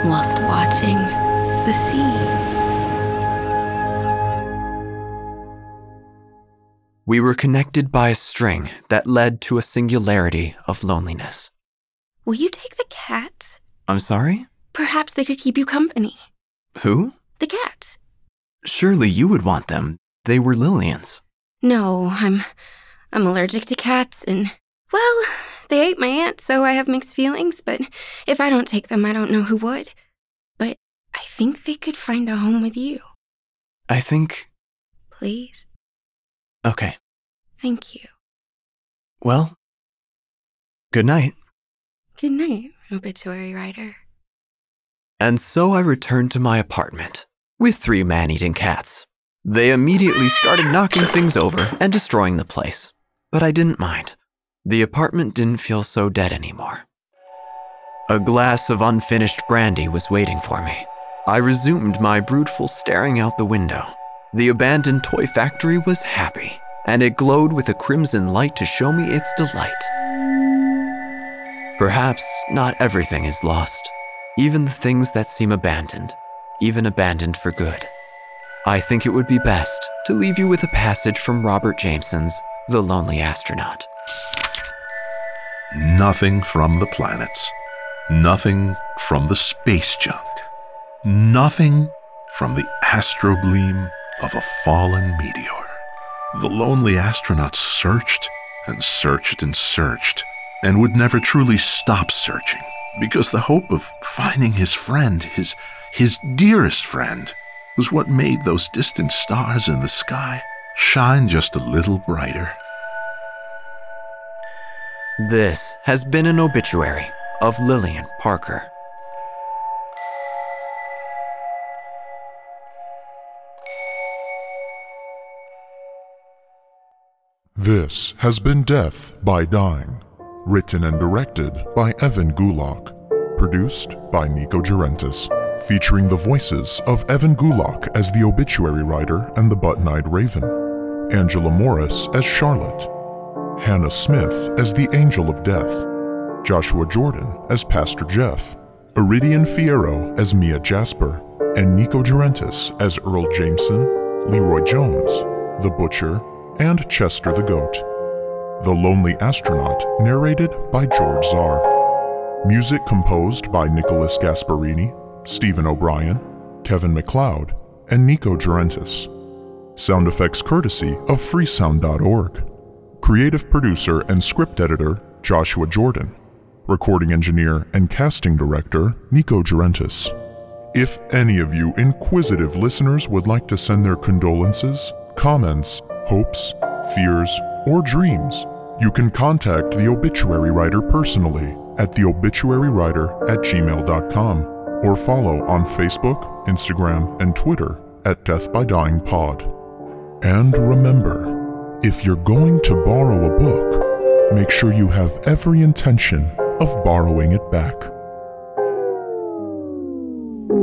whilst watching the sea. We were connected by a string that led to a singularity of loneliness. Will you take the cats? I'm sorry? Perhaps they could keep you company. Who? The cats. Surely you would want them. They were Lillian's. No, I'm I'm allergic to cats and well, they ate my aunt, so I have mixed feelings, but if I don't take them, I don't know who would. But I think they could find a home with you. I think. Please? Okay. Thank you. Well, good night. Good night, obituary writer. And so I returned to my apartment with three man eating cats. They immediately started knocking things over and destroying the place, but I didn't mind. The apartment didn't feel so dead anymore. A glass of unfinished brandy was waiting for me. I resumed my broodful staring out the window. The abandoned toy factory was happy, and it glowed with a crimson light to show me its delight. Perhaps not everything is lost, even the things that seem abandoned, even abandoned for good. I think it would be best to leave you with a passage from Robert Jameson's The Lonely Astronaut. Nothing from the planets. Nothing from the space junk. Nothing from the astrogleam of a fallen meteor. The lonely astronaut searched and searched and searched and would never truly stop searching because the hope of finding his friend, his, his dearest friend, was what made those distant stars in the sky shine just a little brighter. This has been an obituary of Lillian Parker. This has been Death by Dying, written and directed by Evan Gulak, produced by Nico Gerentis, featuring the voices of Evan Gulak as the obituary writer and the button-eyed raven, Angela Morris as Charlotte, Hannah Smith as the Angel of Death, Joshua Jordan as Pastor Jeff, Iridian Fierro as Mia Jasper, and Nico Gerentis as Earl Jameson, Leroy Jones, The Butcher, and Chester the Goat. The Lonely Astronaut, narrated by George Czar. Music composed by Nicholas Gasparini, Stephen O'Brien, Kevin MacLeod, and Nico Gerentis. Sound effects courtesy of freesound.org. Creative producer and script editor Joshua Jordan. Recording engineer and casting director Nico Gerentis. If any of you inquisitive listeners would like to send their condolences, comments, hopes, fears, or dreams, you can contact the obituary writer personally at theobituarywriter at gmail.com or follow on Facebook, Instagram, and Twitter at Death by Dying Pod. And remember, if you're going to borrow a book, make sure you have every intention of borrowing it back.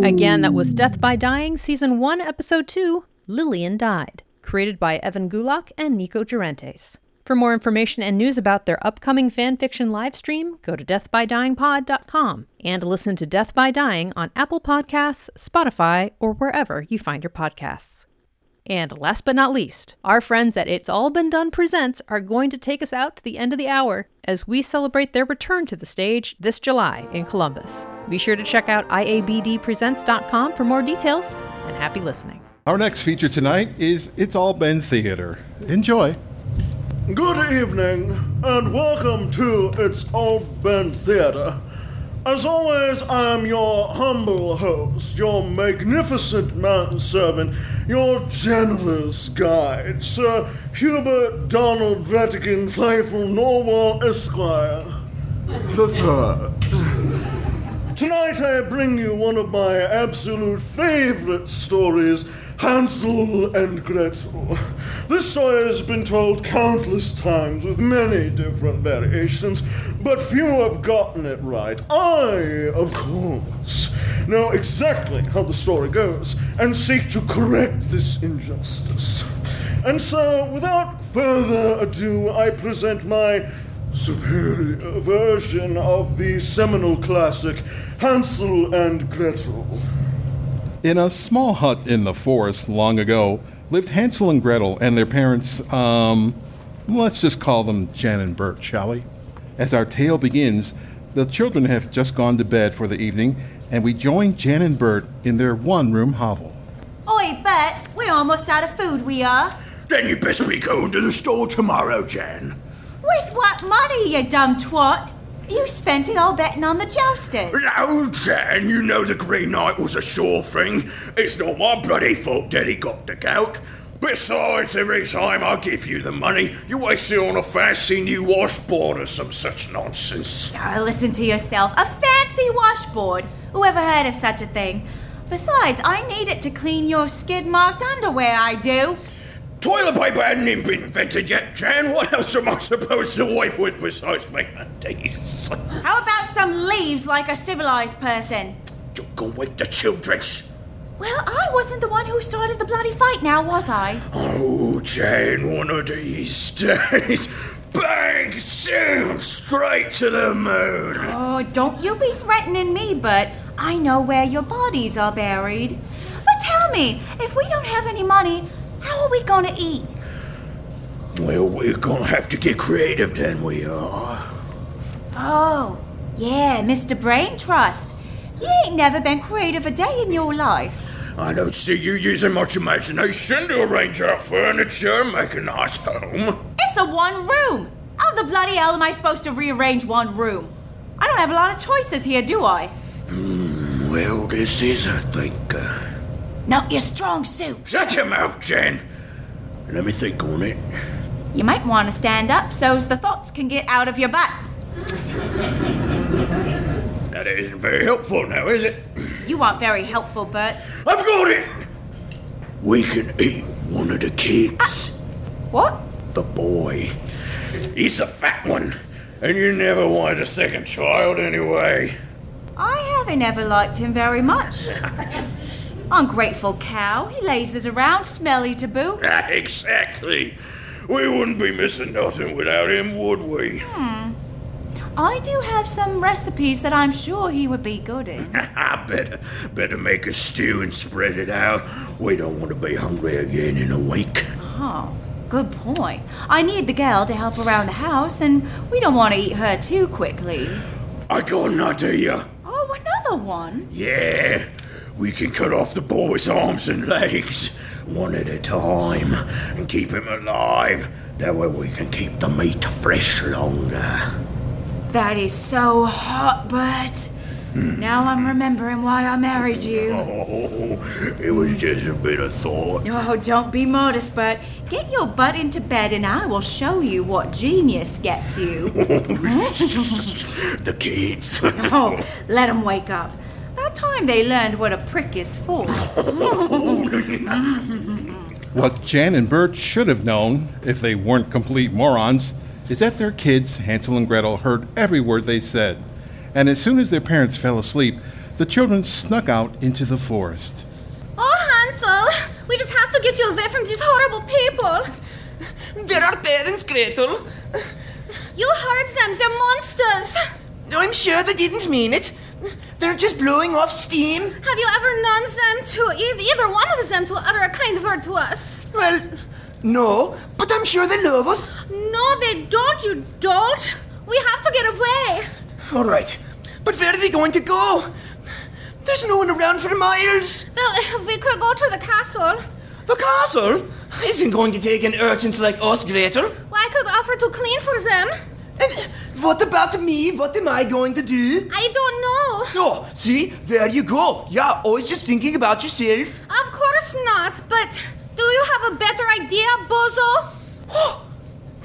Again, that was Death by Dying, Season 1, Episode 2 Lillian Died, created by Evan Gulak and Nico Durentes. For more information and news about their upcoming fanfiction live stream, go to deathbydyingpod.com and listen to Death by Dying on Apple Podcasts, Spotify, or wherever you find your podcasts. And last but not least, our friends at It's All Been Done Presents are going to take us out to the end of the hour as we celebrate their return to the stage this July in Columbus. Be sure to check out iabdpresents.com for more details, and happy listening. Our next feature tonight is It's All Been Theater. Enjoy. Good evening, and welcome to It's All Been Theater. As always, I am your humble host, your magnificent manservant, your generous guide, Sir Hubert Donald Rattigan Playful Norwell Esquire the Third. Tonight I bring you one of my absolute favorite stories, Hansel and Gretel. This story has been told countless times with many different variations, but few have gotten it right. I, of course, know exactly how the story goes and seek to correct this injustice. And so, without further ado, I present my superior version of the seminal classic Hansel and Gretel. In a small hut in the forest long ago lived Hansel and Gretel and their parents, um, let's just call them Jan and Bert, shall we? As our tale begins, the children have just gone to bed for the evening, and we join Jan and Bert in their one room hovel. Oi, Bet, we're almost out of food, we are. Then you best be going to the store tomorrow, Jan. With what money, you dumb twat? You spent it all betting on the jousters. No, Jan, you know the Green Knight was a sure thing. It's not my bloody fault that he got the gout. Besides, every time I give you the money, you waste it on a fancy new washboard or some such nonsense. Oh, listen to yourself. A fancy washboard. Whoever heard of such a thing? Besides, I need it to clean your skid marked underwear, I do. Toilet paper hadn't even been invented yet, Jan. What else am I supposed to wipe with besides my undies? How about some leaves like a civilized person? You go with the children's. Well, I wasn't the one who started the bloody fight now, was I? Oh, Jan, one of these days. Bang! Zoom! Straight to the moon! Oh, don't you be threatening me, but I know where your bodies are buried. But tell me, if we don't have any money, how are we gonna eat? Well, we're gonna have to get creative then, we are. Oh, yeah, Mr. Brain Trust. You ain't never been creative a day in your life. I don't see you using much imagination to arrange our furniture and make a nice home. It's a one room. How the bloody hell am I supposed to rearrange one room? I don't have a lot of choices here, do I? Hmm, well, this is, I think, uh... Not your strong suit. Shut your mouth, Jen! Let me think on it. You might want to stand up so's the thoughts can get out of your butt. That isn't very helpful now, is it? You aren't very helpful, Bert. I've got it! We can eat one of the kids. Ah. What? The boy. He's a fat one. And you never wanted a second child anyway. I haven't ever liked him very much. Ungrateful cow. He lazes around, smelly to boot. exactly. We wouldn't be missing nothing without him, would we? Hmm. I do have some recipes that I'm sure he would be good in. Better, better make a stew and spread it out. We don't want to be hungry again in a week. Oh, good point. I need the girl to help around the house, and we don't want to eat her too quickly. I got an idea. Oh, another one? Yeah, we can cut off the boy's arms and legs, one at a time, and keep him alive. That way we can keep the meat fresh longer. That is so hot, Bert. Hmm. Now I'm remembering why I married you. Oh, it was just a bit of thought. Oh, don't be modest, Bert. Get your butt into bed and I will show you what genius gets you. the kids. oh, let them wake up. About time they learned what a prick is for. What Jan and Bert should have known, if they weren't complete morons, is that their kids, Hansel and Gretel, heard every word they said. And as soon as their parents fell asleep, the children snuck out into the forest. Oh, Hansel, we just have to get you away from these horrible people. They're our parents, Gretel. You heard them, they're monsters. I'm sure they didn't mean it. They're just blowing off steam. Have you ever known them to, either one of them, to utter a kind word to us? Well, no, but I'm sure they love us. No, they don't, you don't. We have to get away. All right, but where are they going to go? There's no one around for miles. Well, we could go to the castle. The castle isn't going to take an urchin like us, Gretel. Well, I could offer to clean for them. And what about me? What am I going to do? I don't know. Oh, see, there you go. Yeah, always just thinking about yourself. Of course not, but do you have a better idea, Bozo? Oh,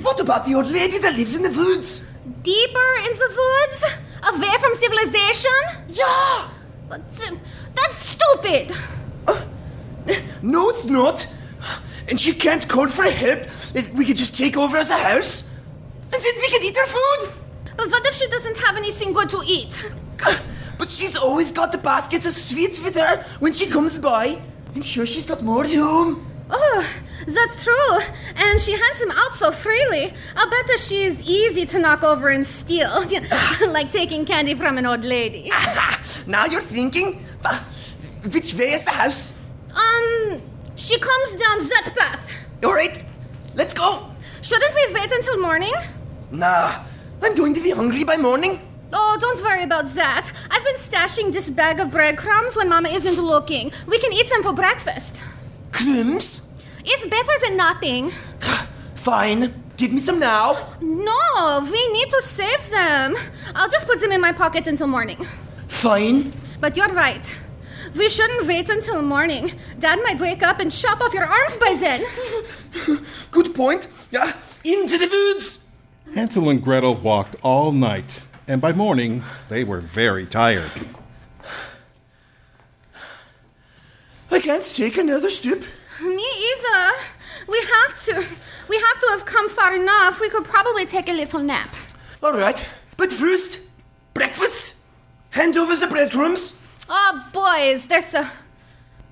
what about the old lady that lives in the woods? Deeper in the woods? Away from civilization? Yeah! That's, uh, that's stupid. Uh, no, it's not. And she can't call for help. If we could just take over as a house. And then we could eat her food. But what if she doesn't have anything good to eat? But she's always got the baskets of sweets with her when she comes by. I'm sure she's got more at home. Oh, that's true. And she hands him out so freely. I'll bet that she is easy to knock over and steal. like taking candy from an old lady. Now you're thinking? Which way is the house? Um, she comes down that path. All right, let's go. Shouldn't we wait until morning? Nah, I'm going to be hungry by morning. Oh, don't worry about that. I've been stashing this bag of breadcrumbs when Mama isn't looking. We can eat them for breakfast. Crumbs? It's better than nothing. Fine. Give me some now. No, we need to save them. I'll just put them in my pocket until morning. Fine. But you're right. We shouldn't wait until morning. Dad might wake up and chop off your arms by then. Good point. Yeah, into the woods. Hansel and Gretel walked all night, and by morning they were very tired. I can't take another step. Me either. We have to. We have to have come far enough. We could probably take a little nap. All right, but first, breakfast. Hand over the breadcrumbs. Oh, boys, there's a.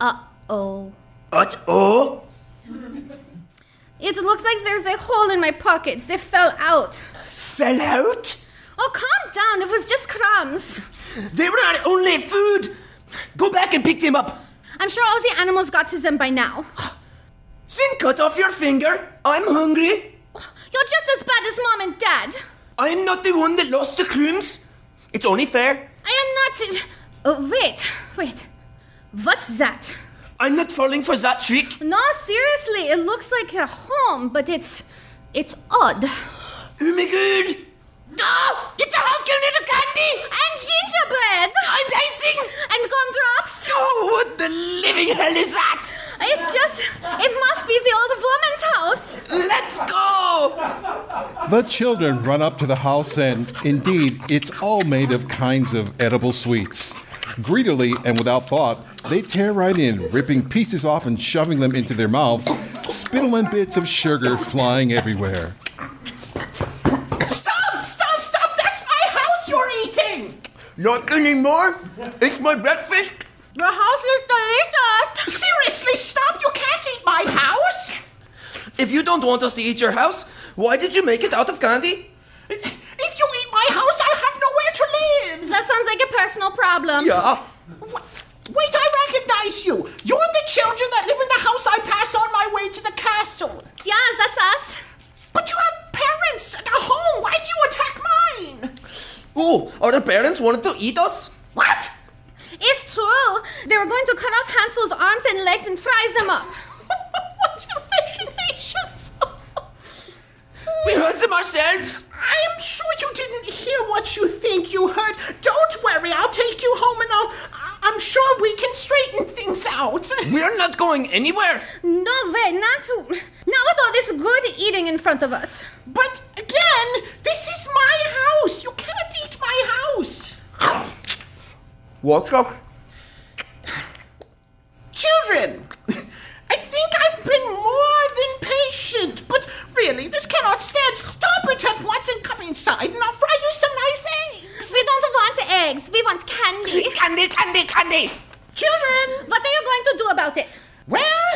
Uh oh. What? Oh? It looks like there's a hole in my pockets. They fell out. Fell out? Oh, calm down. It was just crumbs. They were our only food. Go back and pick them up. I'm sure all the animals got to them by now. Then cut off your finger. I'm hungry. You're just as bad as mom and dad. I'm not the one that lost the crumbs. It's only fair. I am not. Oh, wait, wait. What's that? I'm not falling for that trick. No, seriously, it looks like a home, but it's. it's odd. Oh my god! Oh, get the house girl little candy! And gingerbread! And icing! And gumdrops! Oh, what the living hell is that? It's just. it must be the old woman's house! Let's go! The children run up to the house, and indeed, it's all made of kinds of edible sweets. Greedily and without thought, they tear right in, ripping pieces off and shoving them into their mouths, spittle and bits of sugar flying everywhere. Stop! Stop! Stop! That's my house you're eating! Not anymore. It's my breakfast. The house is delicious! Seriously, stop! You can't eat my house! If you don't want us to eat your house, why did you make it out of candy? If you eat my house, I'll have nowhere to live! That sounds like a personal problem. Yeah. Wait, I recognize you! You're the children that live in the house I pass on my way to the castle! Yes, that's us. But you have parents and a home! Why do you attack mine? Oh, are the parents wanted to eat us? What? It's true. They were going to cut off Hansel's arms and legs and fry them up. what imaginations! We heard them ourselves. I am sure you didn't hear what you think you heard. Don't worry, I'll take you home and I'll. I'm sure we can straighten things out. We're not going anywhere. No way, not to. Not with all this good eating in front of us. But again, this is my house. You cannot eat my house. What's up? Children, I think I've been more than patient, but really, this cannot stand. Stop it at once and come inside, and I'll fry you some nice eggs. We don't want eggs. We want candy. Candy, candy, candy. Children, What are you going to do about it? well,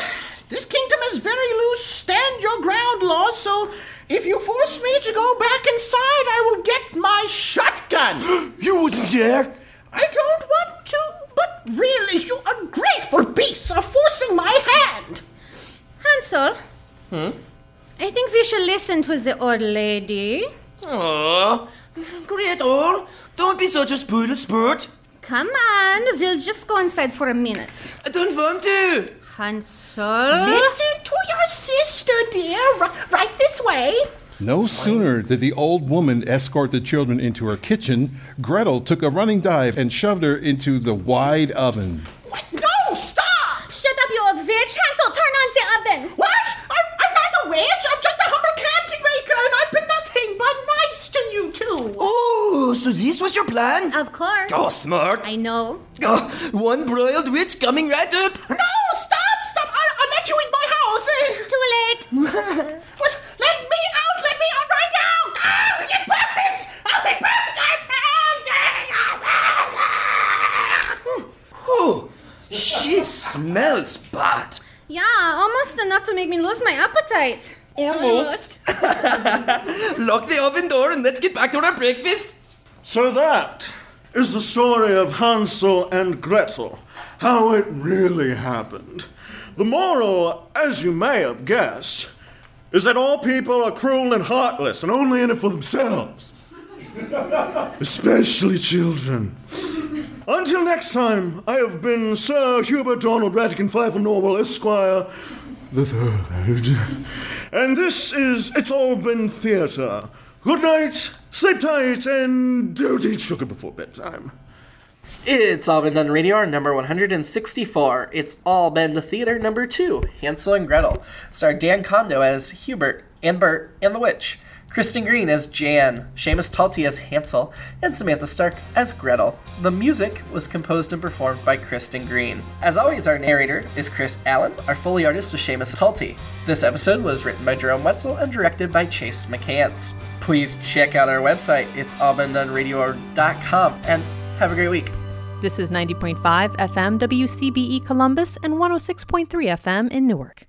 this kingdom is very loose stand your ground law, so if you force me to go back inside, I will get my shotgun. You wouldn't dare. I don't want to, but really, you ungrateful beasts are forcing my hand. Hansel, Hmm? I think we should listen to the old lady. Oh, Gretel, don't be such a spoiled sport. Come on, we'll just go inside for a minute. I don't want to. Hansel? Listen to your sister, dear. R- right this way. No sooner did the old woman escort the children into her kitchen, Gretel took a running dive and shoved her into the wide oven. What? No, stop! Shut up, you old witch! Hansel, turn on the oven! What? I'm, I'm not a witch. I'm just a humble candy maker, and I've been nothing but nice to you two. Oh, so this was your plan? Of course. Oh, smart. I know. Oh, one broiled witch coming right up. No, stop, stop! I'll, I'll let you in my house. Too late. What? Let me out! Let me out right now! Ah, it burns! Oh, it burns! I found it! Oh, she smells bad. yeah, almost enough to make me lose my appetite. Almost. Lock the oven door and let's get back to our breakfast. So that is the story of Hansel and Gretel, how it really happened. The moral, as you may have guessed, is that all people are cruel and heartless and only in it for themselves. Especially children. Until next time, I have been Sir Hubert Donald Ratigan Pfeiffer Norwell Esquire the Third. And this is It's All Been Theatre. Good night, sleep tight, and don't eat sugar before bedtime. It's all been done radio number 164. It's all been the theater number 2, Hansel and Gretel. Starred Dan Kondo as Hubert and Bert and the Witch. Kristen Green as Jan, Seamus Talty as Hansel, and Samantha Stark as Gretel. The music was composed and performed by Kristen Green. As always, our narrator is Chris Allen. Our Foley artist was Seamus Talty. This episode was written by Jerome Wetzel and directed by Chase McCants. Please check out our website. It's allbeendoneradio.com and have a great week. This is 90.5 FM WCBE Columbus and 106.3 FM in Newark.